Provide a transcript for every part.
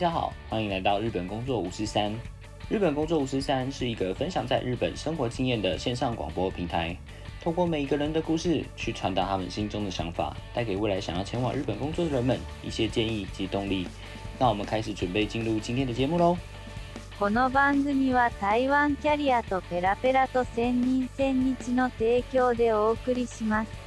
家好，欢迎来到日本工作五十三。日本工作五十三是一个分享在日本生活经验的线上广播平台，透过每一个人的故事，去传达他们心中的想法，带给未来想要前往日本工作的人们一些建议及动力。那我们开始准备进入今天的节目喽。この番組は台湾キャリアとペラペラと千人千日の提供でお送りします。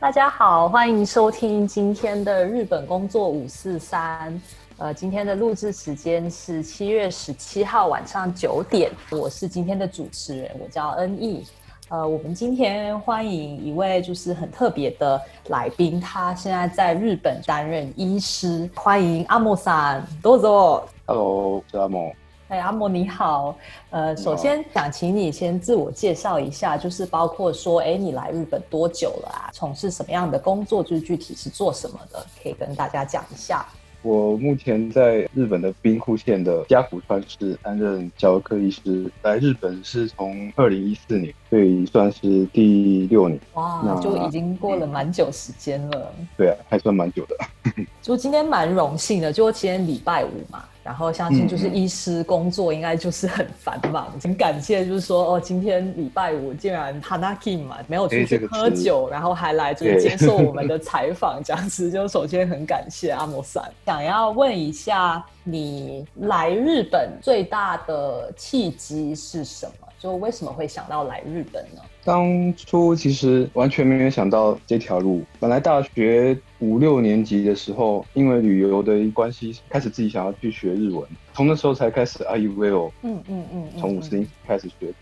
大家好，欢迎收听今天的日本工作五四三。呃，今天的录制时间是七月十七号晚上九点。我是今天的主持人，我叫恩义。呃，我们今天欢迎一位就是很特别的来宾，他现在在日本担任医师。欢迎阿莫桑，多走。Hello，我是阿莫。哎，阿莫你好。呃，首先想请你先自我介绍一下，就是包括说，哎，你来日本多久了啊？从事什么样的工作？就是具体是做什么的，可以跟大家讲一下。我目前在日本的兵库县的加古川市担任小儿科医师。来日本是从二零一四年，所以算是第六年。哇，那就已经过了蛮久时间了。对啊，还算蛮久的。就今天蛮荣幸的，就今天礼拜五嘛，然后相信就是医师工作应该就是很繁忙，很感谢就是说哦，今天礼拜五竟然 Hanaki 嘛没有出去喝酒，然后还来就是接受我们的采访，这样子就首先很感谢阿莫桑。想要问一下，你来日本最大的契机是什么？就为什么会想到来日本呢？当初其实完全没有想到这条路。本来大学五六年级的时候，因为旅游的关系，开始自己想要去学日文，从那时候才开始，I will，嗯嗯，嗯从五十音开始学。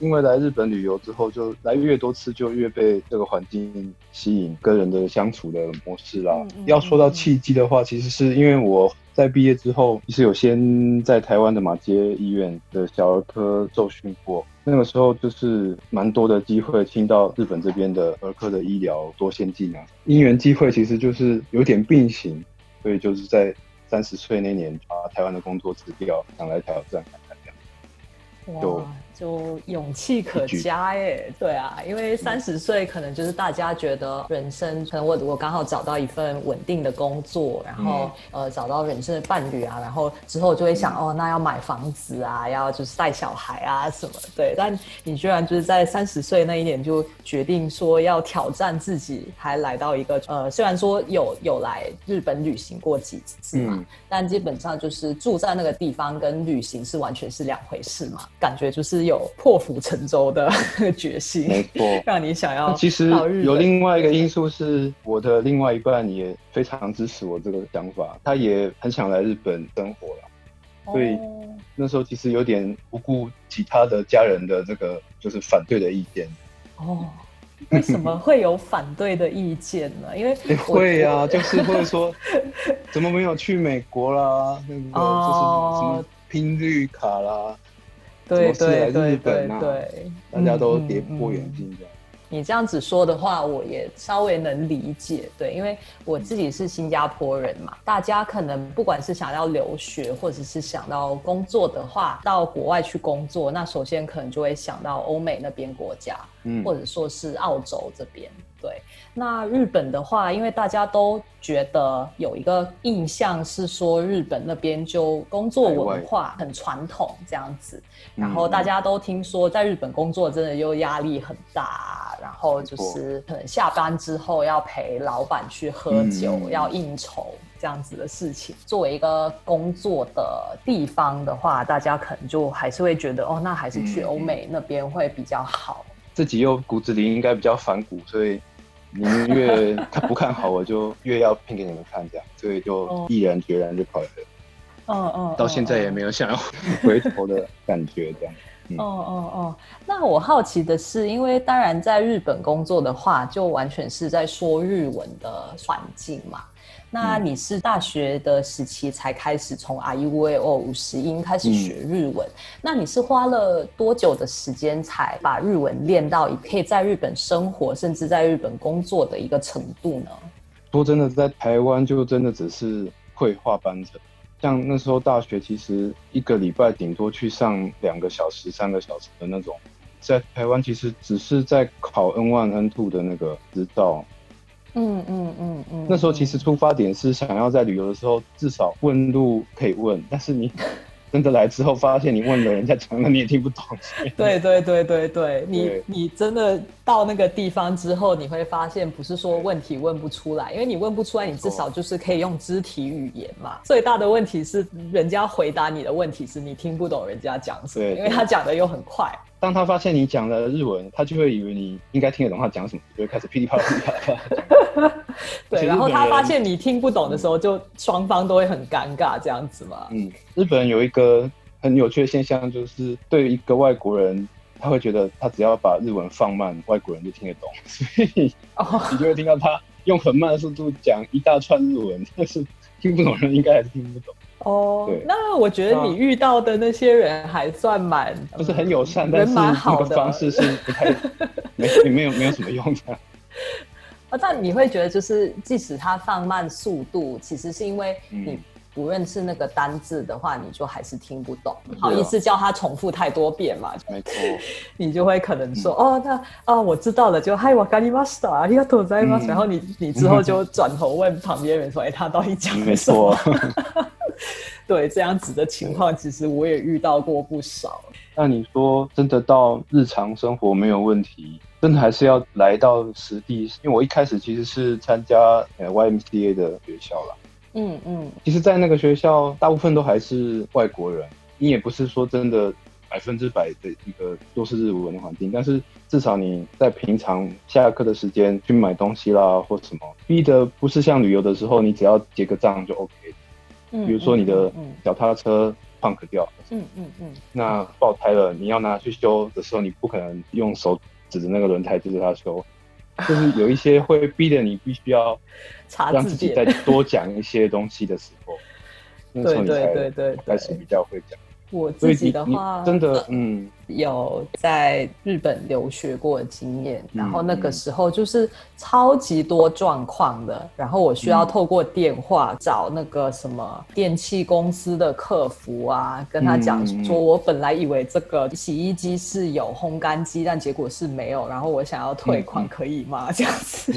因为来日本旅游之后，就来越多次，就越被这个环境吸引，跟人的相处的模式啦。嗯嗯要说到契机的话，其实是因为我在毕业之后，其实有先在台湾的马街医院的小儿科受训过。那个时候就是蛮多的机会，听到日本这边的儿科的医疗多先进啊。因缘机会其实就是有点并行，所以就是在三十岁那年把台湾的工作辞掉，想来挑战看看这样。就，就勇气可嘉耶！对啊，因为三十岁可能就是大家觉得人生，可能我我刚好找到一份稳定的工作，然后、呃找到人生的伴侣啊，然后之后就会想、哦，那要买房子啊，要就是带小孩啊什么。对，但你居然就是在三十岁那一年就决定说要挑战自己，还来到一个呃，虽然说有有来日本旅行过几次嘛，嗯但基本上就是住在那个地方跟旅行是完全是两回事嘛，感觉就是有破釜沉舟的决心，没错。让你想要其实有另外一个因素是，我的另外一半也非常支持我这个想法，他也很想来日本生活了。所以哦那时候其实有点不顾其他的家人的这个就是反对的意见。哦，为什么会有反对的意见呢？因为 会啊，就是会说 怎么没有去美国啦？那个哦就是什么拼绿卡啦，对对对对大家都嗯跌破眼。镜这样。你这样子说的话，我也稍微能理解，对，因为我自己是新加坡人嘛，大家可能不管是想要留学，或者是想到工作的话，到国外去工作，那首先可能就会想到欧美那边国家，嗯或者说是澳洲这边。对，那日本的话，因为大家都觉得有一个印象是说日本那边就工作文化很传统这样子，然后大家都听说在日本工作真的又压力很大，然后就是可能下班之后要陪老板去喝酒，嗯要应酬这样子的事情。作为一个工作的地方的话，大家可能就还是会觉得哦，那还是去嗯欧美那边会比较好。自己又骨子里应该比较反骨，所以你们越他不看好，我就越要拼给你们看，这样，所以就毅然决然就跑来了。嗯嗯，到现在也没有想要回头的感觉，这样。嗯哦哦哦，那我好奇的是，因为当然在日本工作的话，就完全是在说日文的环境嘛。那嗯你是大学的时期才开始从 I U A O 五十音开始学日文，那你是花了多久的时间才把日文练到可以在日本生活，甚至在日本工作的一个程度呢？说真的，在台湾就真的只是绘画班程，像那时候大学，其实一个礼拜顶多去上两个小时、三个小时的那种。在台湾其实只是在考 N one、N two 的那个执照，嗯嗯嗯嗯。那时候其实出发点是想要在旅游的时候至少问路可以问，但是你。真的来之后，发现你问了人家讲的你也听不懂。对对对对对，你你真的到那个地方之后，你会发现不是说问题问不出来，因为你问不出来，你至少就是可以用肢体语言嘛。最大的问题是，人家回答你的问题是你听不懂人家讲什么，因为他讲的又很快。当他发现你讲了日文，他就会以为你应该听得懂他讲什么，就会开始噼里啪啦噼里啪啦。对，然后他发现你听不懂的时候，就双方都会很尴尬，这样子嘛。嗯，日本人有一个很有趣的现象，就是对于一个外国人，他会觉得他只要把日文放慢，外国人就听得懂，所以你就会听到他用很慢的速度讲一大串日文，但是听不懂人应该还是听不懂。哦，那我觉得你遇到的那些人还算蛮，不是很友善，但是那个方式是不太没没有没有什么用的。啊，但你会觉得，就是即使他放慢速度，其实是因为你不认识那个单字的话，你就还是听不懂。好意思叫他重复太多遍嘛？没错，你就会可能说，哦，那啊，我知道了，就嗨，我咖喱玛斯达，ありがとうございます。然后你你之后就转头问旁边人说，哎，他到底讲什么？ 对，这样子的情况，其实我也遇到过不少。那你说，真的到日常生活没有问题，真的还是要来到实地？因为我一开始其实是参加呃 YMCA 的学校啦。嗯嗯。其实，在那个学校，大部分都还是外国人。你也不是说真的百分之百的一个都是日文的环境，但是至少你在平常下课的时间去买东西啦，或什么，逼的不是像旅游的时候，你只要结个账就 OK。比如说你的脚踏车 punk 掉，嗯嗯嗯，那爆胎了，你要拿去修的时候，你不可能用手指着那个轮胎就是它修，就是有一些会逼着你必须要让自己再多讲一些东西的时候，那时候你才开始比较会讲。我自己的话，真的，嗯。有在日本留学过的经验，然后那个时候就是超级多状况的，然后我需要透过电话找那个什么电器公司的客服啊，跟他讲说，我本来以为这个洗衣机是有烘干机，但结果是没有，然后我想要退款，可以吗？这样子，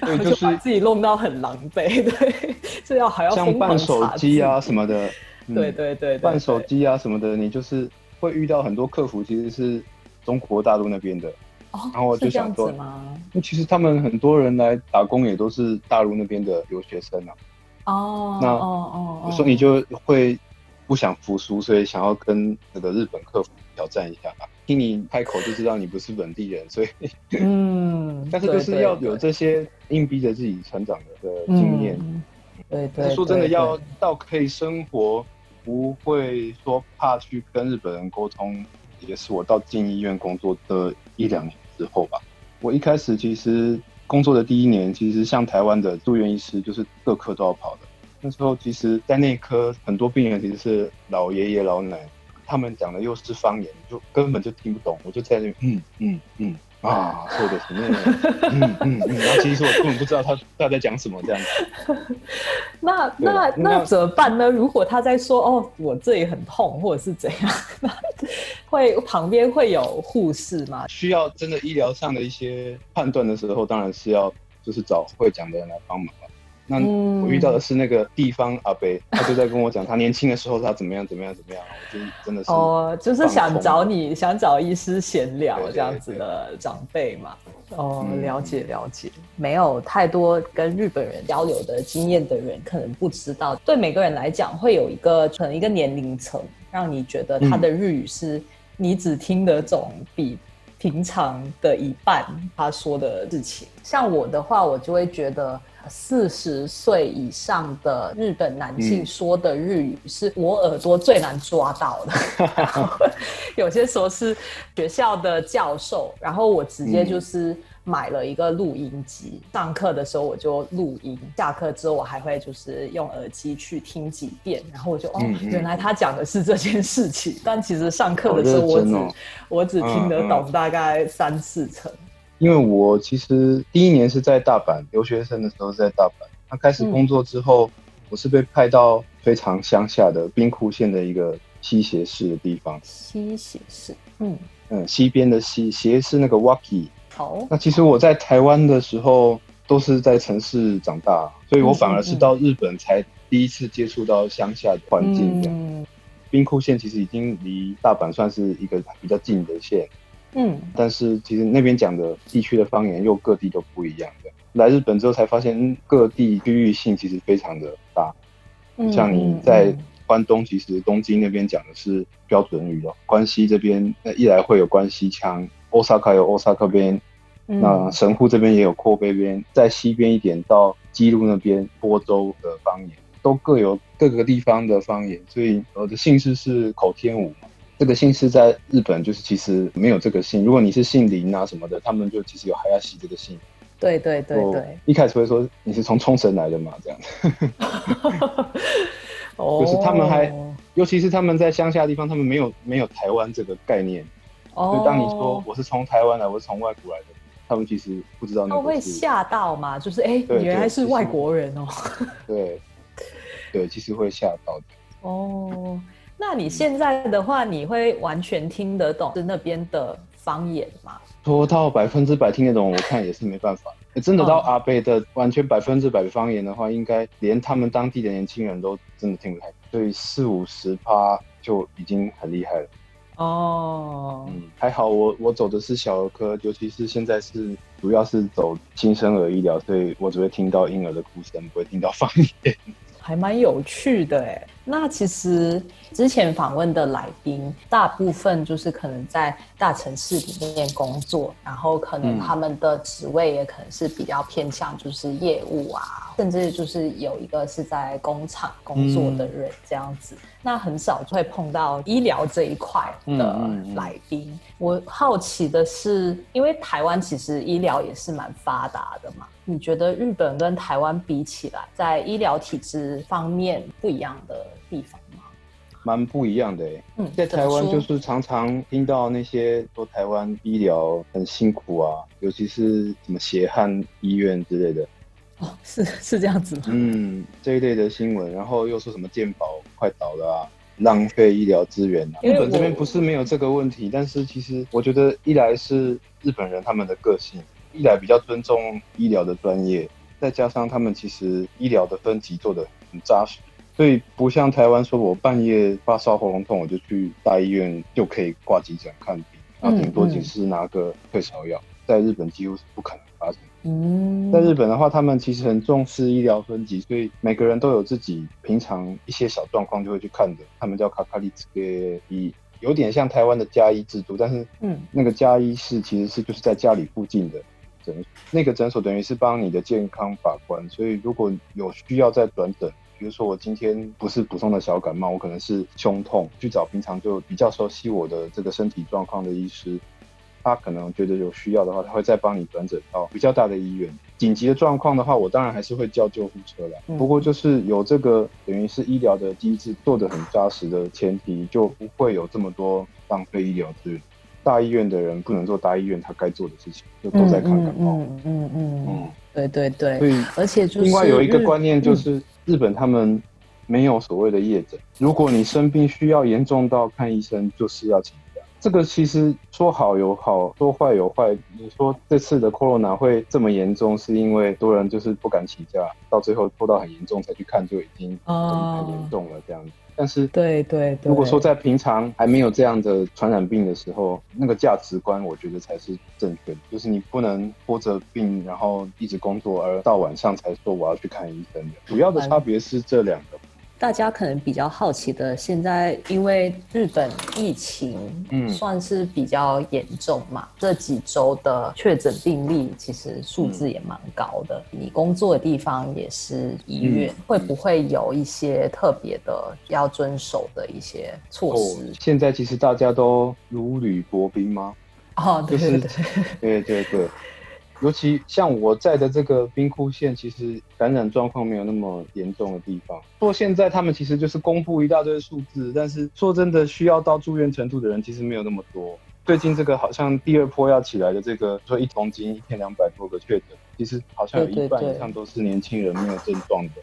然后就把自己弄到很狼狈，对，这要还要像办手机啊什么的，对对对，办手机啊什么的，你就是。会遇到很多客服，其实是中国大陆那边的，然后我就想说，那其实他们很多人来打工也都是大陆那边的留学生啊。哦，那哦哦，有时候你就会不想服输，所以想要跟那个日本客服挑战一下。听你开口就知道你不是本地人，所以嗯，但是就是要有这些硬逼着自己成长的经验。对对，说真的，要到可以生活。不会说怕去跟日本人沟通，也是我到进医院工作的一两年之后吧。我一开始其实工作的第一年，其实像台湾的住院医师，就是各科都要跑的。那时候其实，在内科很多病人其实是老爷爷老奶，他们讲的又是方言，就根本就听不懂。我就在那，嗯嗯嗯。啊，是的前面？嗯嗯嗯，然后其实我根本不知道他他在讲什么这样 子。那那那怎么办呢？如果他在说哦，我这里很痛，或者是怎样，会旁边会有护士吗？需要真的医疗上的一些判断的时候，当然是要就是找会讲的人来帮忙了。那我遇到的是那个地方阿伯，他就在跟我讲他年轻的时候他怎么样怎么样怎么样，我就真的是哦，就是想找你想找医师闲聊这样子的长辈嘛。哦，了解了解，没有太多跟日本人交流的经验的人，可能不知道。对每个人来讲，会有一个可能一个年龄层，让你觉得他的日语是你只听得懂比平常的一半他说的事情。像我的话，我就会觉得。四十岁以上的日本男性说的日语是我耳朵最难抓到的，有些时候是学校的教授，然后我直接就是买了一个录音机，上课的时候我就录音，下课之后我还会就是用耳机去听几遍，然后我就哦，原来他讲的是这件事情，但其实上课的时候我只我只听得懂大概三四成。因为我其实第一年是在大阪留学生的时候，在大阪。那开始工作之后，我是被派到非常乡下的兵库县的一个西斜市的地方。西斜市，嗯嗯，西边的西斜是那个 Waki。好。那其实我在台湾的时候，都是在城市长大，所以我反而是到日本才第一次接触到乡下的环境。这样，嗯兵库县其实已经离大阪算是一个比较近的县，嗯但是其实那边讲的地区的方言又各地都不一样的。来日本之后才发现，嗯各地区域性其实非常的大。嗯像你在关东，其实东京那边讲的是标准语哦，关西这边那一来会有关西腔，Osaka 有 Osaka 边，嗯那神户这边也有阔贝边，在西边一点到基路那边波州的方言，都各有各个地方的方言，所以我的姓氏是口天武嘛。这个姓氏在日本就是其实没有这个姓，如果你是姓林啊什么的，他们就其实有还要喜这个姓。对对对我对，一开始会说你是从冲绳来的嘛，这样子。哦 就是他们还尤其是他们在乡下的地方，他们没有没有台湾这个概念，所以当你说哦我是从台湾来，我是从外国来的，他们其实不知道他们会那个是。吓到吗？就是哎，原来是外国人哦。对，对，其实会吓到的。哦，那嗯你现在的话，你会完全听得懂是那边的方言吗？说到百分之百听得懂，我看也是没办法。欸真的到哦阿贝的完全百分之百的方言的话，应该连他们当地的年轻人都真的听不太懂，所以四五十趴就已经很厉害了。哦，嗯，还好我我走的是小儿科，尤其是现在是主要是走新生儿医疗，所以我只会听到婴儿的哭声，不会听到方言。还蛮有趣的哎。那其实之前访问的来宾，大部分就是可能在大城市里面工作，然后可能嗯他们的职位也可能是比较偏向就是业务啊，甚至就是有一个是在工厂工作的人这样子。那很少会碰到医疗这一块的嗯嗯嗯来宾。我好奇的是，因为台湾其实医疗也是蛮发达的嘛，你觉得日本跟台湾比起来，在医疗体制方面不一样的地方吗？蛮不一样的诶、嗯，在台湾就是常常听到那些说台湾医疗很辛苦啊，尤其是什么血汗医院之类的，哦，是是这样子吗？嗯，这一类的新闻，然后又说什么健保快倒了啊，浪费医疗资源啊。日本这边不是没有这个问题，但是其实我觉得一来是日本人他们的个性，一来比较尊重医疗的专业，再加上他们其实医疗的分级做的很扎实。所以不像台湾说，我半夜发烧喉咙痛，我就去大医院就可以挂急诊看病，然后顶多嗯只是拿个退烧药。在日本几乎是不可能发生。嗯，在日本的话，他们其实很重视医疗分级，所以每个人都有自己平常一些小状况就会去看的，他们叫卡卡利兹给医，有点像台湾的加医制度，但是嗯那个加医是其实是就是在家里附近的诊所，那个诊所等于是帮你的健康把关，所以如果有需要再转诊。比如说我今天不是普通的小感冒，我可能是胸痛，去找平常就比较熟悉我的这个身体状况的医师，他可能觉得有需要的话，他会再帮你转诊到比较大的医院。紧急的状况的话，我当然还是会叫救护车啦。嗯不过就是有这个等于是医疗的机制做得很扎实的前提，就不会有这么多浪费医疗资源。大医院的人不能做大医院他该做的事情，就都在看感冒。嗯嗯嗯嗯对对对，所以而且就是另外有一个观念就是，日本他们没有所谓的夜诊。如果你生病需要严重到看医生，就是要请假。这个其实说好有好，说坏有坏。你说这次的 corona 会这么严重，是因为多人就是不敢请假，到最后拖到很严重才去看，就已经哦很严重了这样子。但是对对对，如果说在平常还没有这样的传染病的时候，那个价值观，我觉得才是正确的。就是你不能拖着病，然后一直工作，而到晚上才说我要去看医生的。主要的差别是这两个。大家可能比较好奇的，现在因为日本疫情，嗯算是比较严重嘛，这几周的确诊病例其实数字也蛮高的。你工作的地方也是医院，嗯会不会有一些特别的要遵守的一些措哦施？，现在其实大家都如履薄冰吗？哦，对就是对对，对对对，尤其像我在的这个兵库县，其实感染状况没有那么严重的地方。不过现在他们其实就是公布一大堆数字，但是说真的，需要到住院程度的人其实没有那么多。最近这个好像第二波要起来的这个，说一公斤一天两百多个确诊，其实好像有一半以上都是年轻人没有症状的，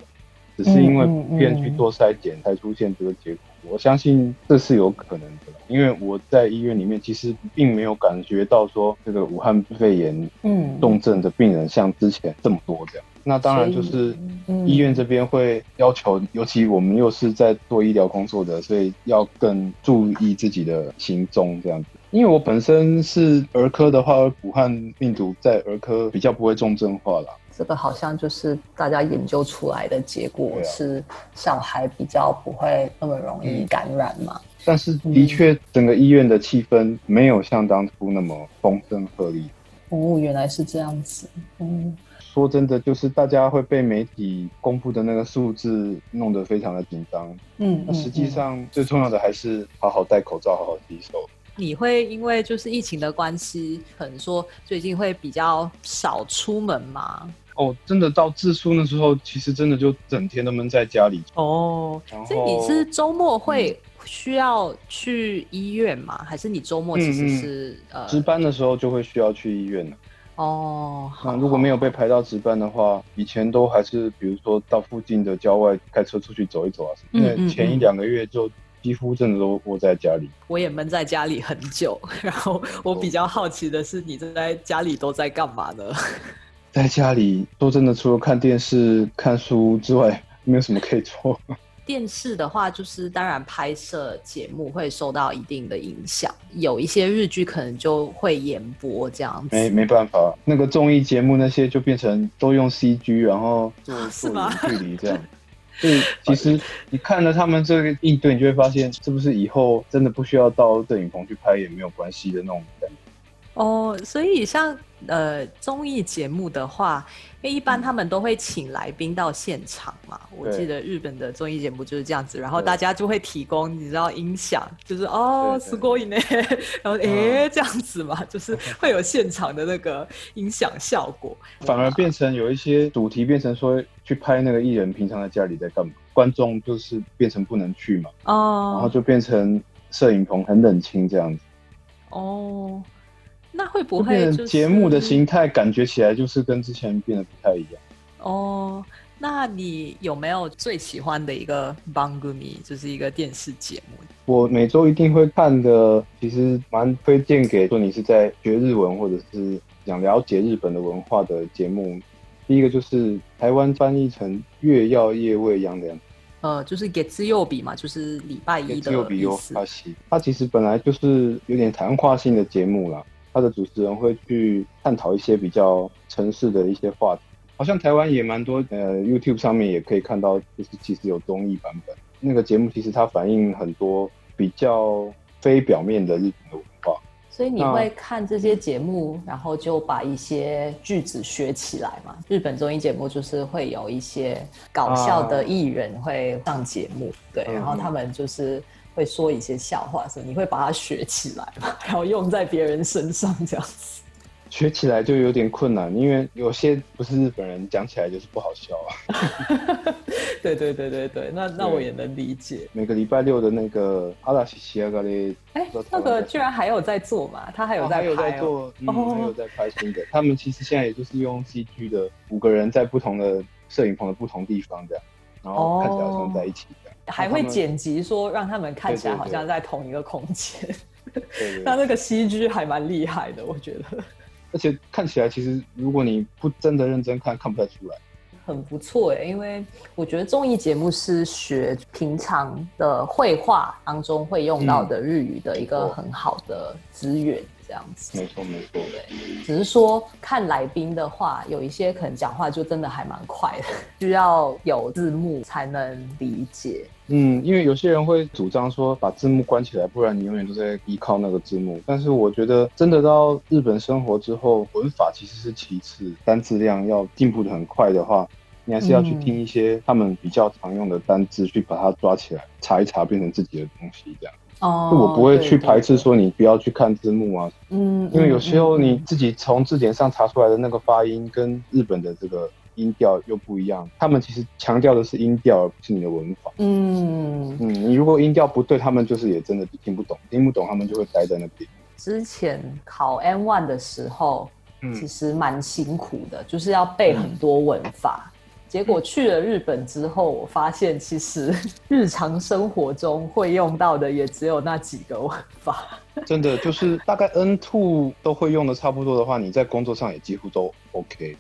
只是因为不便去做筛检才出现这个结果。我相信这是有可能的，因为我在医院里面其实并没有感觉到说这个武汉肺炎嗯重症的病人像之前这么多这样。那当然就是嗯医院这边会要求，尤其我们又是在做医疗工作的，所以要更注意自己的行踪这样子。因为我本身是儿科的话，武汉病毒在儿科比较不会重症化啦。这个好像就是大家研究出来的结果是小孩比较不会那么容易感染嘛。但是的确，整个医院的气氛没有像当初那么风声鹤唳。哦，原来是这样子。嗯，说真的，就是大家会被媒体公布的那个数字弄得非常的紧张。嗯那实际上最重要的还是好好戴口罩，好好洗手。你会因为就是疫情的关系，可能说最近会比较少出门吗？哦，真的到自述那时候，其实真的就整天都闷在家里。哦所以你是周末会需要去医院吗？还是你周末其实是、呃值班的时候就会需要去医院呢。哦，好那如果没有被排到值班的话，以前都还是比如说到附近的郊外开车出去走一走啊。嗯因为前一两个月就几乎真的都窝在家里。我也闷在家里很久，然后我比较好奇的是，你在家里都在干嘛呢？在家里说真的，除了看电视、看书之外，没有什么可以做。电视的话，就是当然拍摄节目会受到一定的影响，有一些日剧可能就会延播这样子。没没办法，那个综艺节目那些就变成都用 CG，然后做做是吗距离这样。所以其实你看了他们这个应对，你就会发现，是不是以后真的不需要到摄影棚去拍也没有关系的那种感觉。哦，所以像呃综艺节目的话，因为一嗯般他们都会请来宾到现场嘛。我对记得日本的综艺节目就是这样子，然后对大家就会提供你知道音响，就是哦对对すごい呢，然后诶、这样子嘛，就是会有现场的那个音响效果。反而变成有一些主题变成说去拍那个艺人平常在家里在干嘛，观众就是变成不能去嘛，哦，然后就变成摄影棚很冷清这样子，哦， 那会不会就是节目的形态感觉起来就是跟之前变得不太一样。哦？那你有没有最喜欢的一个番組，就是一个电视节目？我每周一定会看的，其实蛮推荐给说你是在学日文或者是想了解日本的文化的节目。第一个就是台湾翻译成“月曜夜未央的呃，就是月曜日嘛，就是礼拜”，一的也只有比优意思。发西。它其实本来就是有点谈话性的节目啦，它的主持人会去探讨一些比较城市的一些话题。好像台湾也蛮多，呃，YouTube 上面也可以看到，就是其实有综艺版本。那个节目其实它反映很多比较非表面的日本的文化。所以你那会看这些节目，然后就把一些句子学起来嘛？日本综艺节目就是会有一些搞笑的艺人会上节目，对，嗯然后他们就是会说一些笑话，所以你会把它学起来嘛，然后用在别人身上这样子。学起来就有点困难，因为有些不是日本人讲起来就是不好笑啊。对对对对对，那那我也能理解。每个礼拜六的那个阿拉西西亚咖喱，哎，那个居然还有在做嘛？他还有在哦还有。在做，嗯，哦还有在拍新的。他们其实现在也就是用 CG 的五个人在不同的摄影棚的不同地方这样，然后看起来好像在一起。还会剪辑说让他们看起来好像在同一个空间，那对，那个 CG 还蛮厉害的，我觉得。而且看起来其实如果你不真的认真看，看不太出来。很不错哎，因为我觉得综艺节目是学平常的绘画当中会用到的日语的一个很好的资源，这样子。没错没错，对，只是说看来宾的话，有一些可能讲话就真的还蛮快的，需要有字幕才能理解。嗯，因为有些人会主张说把字幕关起来，不然你永远都在依靠那个字幕。但是我觉得真的到日本生活之后，文法其实是其次，单字量要进步的很快的话，你还是要去嗯听一些他们比较常用的单字，去把它抓起来，查一查，变成自己的东西。这样，哦就我不会去排斥，说你不要去看字幕啊，嗯，因为有时候嗯你自己从字典上查出来的那个发音跟日本的这个音调又不一样，他们其实强调的是音调，而不是你的文法。嗯，嗯，你如果音调不对，他们就是也真的听不懂，听不懂，他们就会待在那边。之前考 N one 的时候，嗯其实蛮辛苦的，就是要背很多文法。结果去了日本之后，我发现其实 日常生活中会用到的也只有那几个文法。真的就是大概 N two 都会用的差不多的话，你在工作上也几乎都 OK。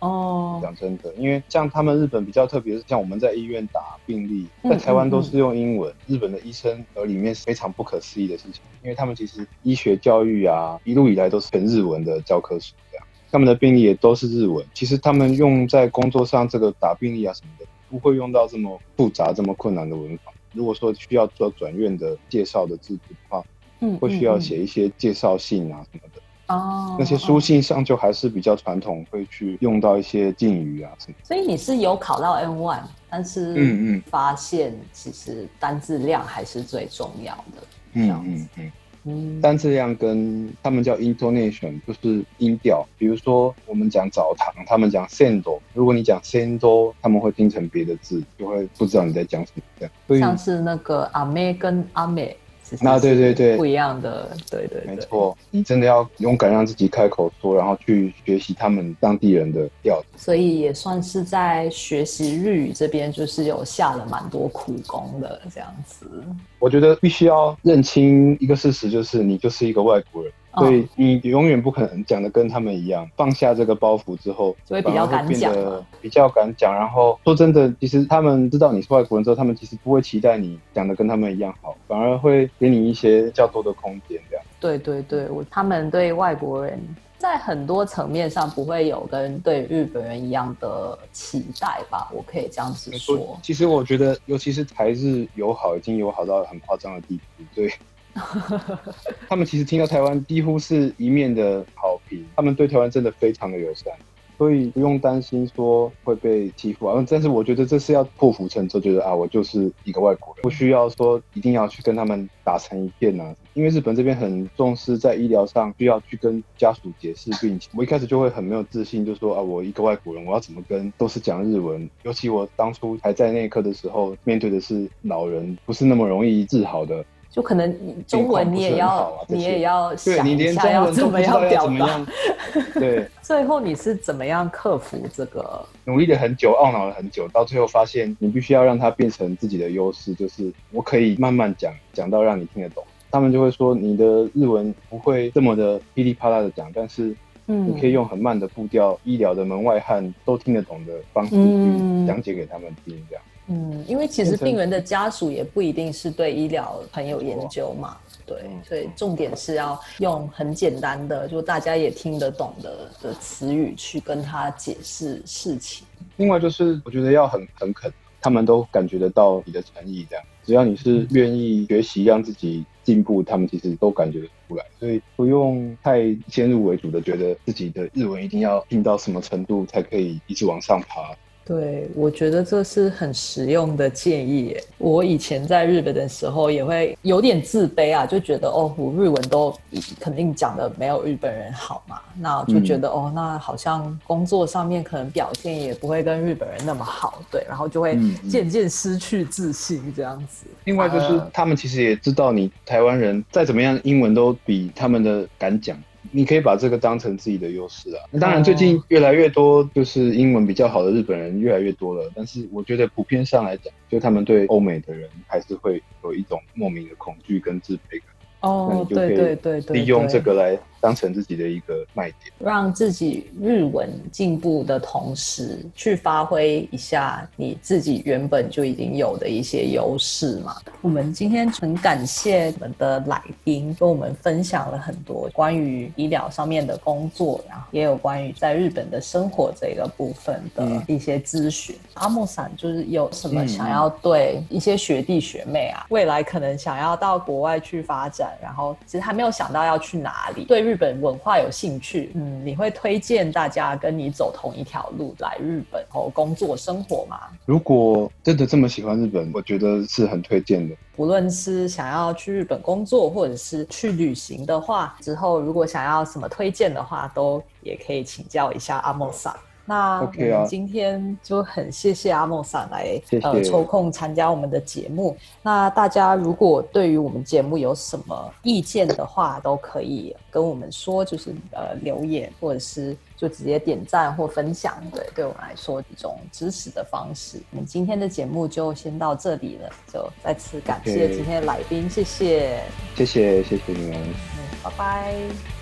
哦，讲真的，因为像他们日本比较特别，是像我们在医院打病历，嗯在台湾都是用英文。日本的医生而里面是非常不可思议的事情，因为他们其实医学教育啊，一路以来都是全日文的教科书这样，他们的病历也都是日文。其实他们用在工作上这个打病历啊什么的，不会用到这么复杂、这么困难的文法。如果说需要做转院的介绍的字体的话，嗯会需要写一些介绍信啊什么的。哦，那些书信上就还是比较传统，会去用到一些敬语啊什么。所以你是有考到 N one，但是嗯嗯发现其实单字量还是最重要的。这嗯嗯嗯。嗯，单字量跟他们叫 intonation，就是音调。比如说我们讲澡堂，他们讲 sendo，如果你讲 sendo，他们会听成别的字，就会不知道你在讲什么这样。所以像是那个阿妹跟阿美，其实啊对对对不一样的，对对对，没错，你真的要勇敢让自己开口说，然后去学习他们当地人的调子。所以也算是在学习日语这边，就是有下了蛮多苦功的这样子。我觉得必须要认清一个事实，就是你就是一个外国人，哦所以你永远不可能讲的跟他们一样。放下这个包袱之后，就会比较敢讲比较敢讲。然后说真的，其实他们知道你是外国人之后，他们其实不会期待你讲的跟他们一样好，反而会给你一些较多的空间，这样。对对对，我他们对外国人在很多层面上不会有跟对日本人一样的期待吧，我可以这样子说。其实我觉得，尤其是台日友好，已经友好到很夸张的地步，所以 他们其实听到台湾几乎是一面的好评，他们对台湾真的非常的友善。所以不用担心说会被欺负啊，但是我觉得这是要破釜沉舟，觉得啊，我就是一个外国人，不需要说一定要去跟他们打成一片啊。因为日本这边很重视在医疗上需要去跟家属解释病情，我一开始就会很没有自信，就说啊，我一个外国人，我要怎么跟都是讲日文？尤其我当初还在内科的时候，面对的是老人，不是那么容易治好的。就可能你中文你也要，你也要对想一你连中下要怎么文都不知道样表达要怎么样。，对，最后你是怎么样克服这个？努力了很久，懊恼了很久，到最后发现你必须要让它变成自己的优势，就是我可以慢慢讲，讲到让你听得懂。他们就会说你的日文不会这么的噼里啪啦的讲，但是嗯你可以用很慢的步调，医疗的门外汉都听得懂的方式嗯去讲解给他们听，这样。嗯，因为其实病人的家属也不一定是对医疗很有研究嘛，对，嗯所以重点是要用很简单的，就大家也听得懂的的词语去跟他解释事情。另外就是我觉得要很很肯，他们都感觉得到你的诚意，这样。只要你是愿意学习，让自己进步，他们其实都感觉得出来。所以不用太先入为主的觉得自己的日文一定要听到什么程度才可以一直往上爬。对，我觉得这是很实用的建议耶。我以前在日本的时候也会有点自卑啊，就觉得哦，我日文都肯定讲的没有日本人好嘛，那就觉得、哦，那好像工作上面可能表现也不会跟日本人那么好，对，然后就会渐渐失去自信这样子。另外就是啊他们其实也知道你台湾人再怎么样英文都比他们的敢讲。你可以把这个当成自己的优势啊。那当然，最近越来越多就是英文比较好的日本人越来越多了，但是我觉得普遍上来讲，就他们对欧美的人还是会有一种莫名的恐惧跟自卑感。那哦你，就可对以对对对，利用这个来当成自己的一个卖点。让自己日文进步的同时，去发挥一下你自己原本就已经有的一些优势嘛。我们今天很感谢我们的来宾，跟我们分享了很多关于医疗上面的工作，然后也有关于在日本的生活这个部分的嗯一些咨询。阿莫伞就是有什么嗯想要对一些学弟学妹啊，未来可能想要到国外去发展，然后其实还没有想到要去哪里，对日本文化有兴趣，嗯，你会推荐大家跟你走同一条路来日本然后工作生活吗？如果真的这么喜欢日本，我觉得是很推荐的。不论是想要去日本工作，或者是去旅行的话，之后如果想要什么推荐的话，都也可以请教一下阿莫桑。那我们今天就很谢谢阿莫桑来呃抽空参加我们的节目。那大家如果对于我们节目有什么意见的话，都可以跟我们说，就是呃留言或者是就直接点赞或分享，对，对我们来说一种支持的方式。我们今天的节目就先到这里了，就再次感谢今天的来宾，谢谢，谢谢谢谢你们。嗯，拜拜。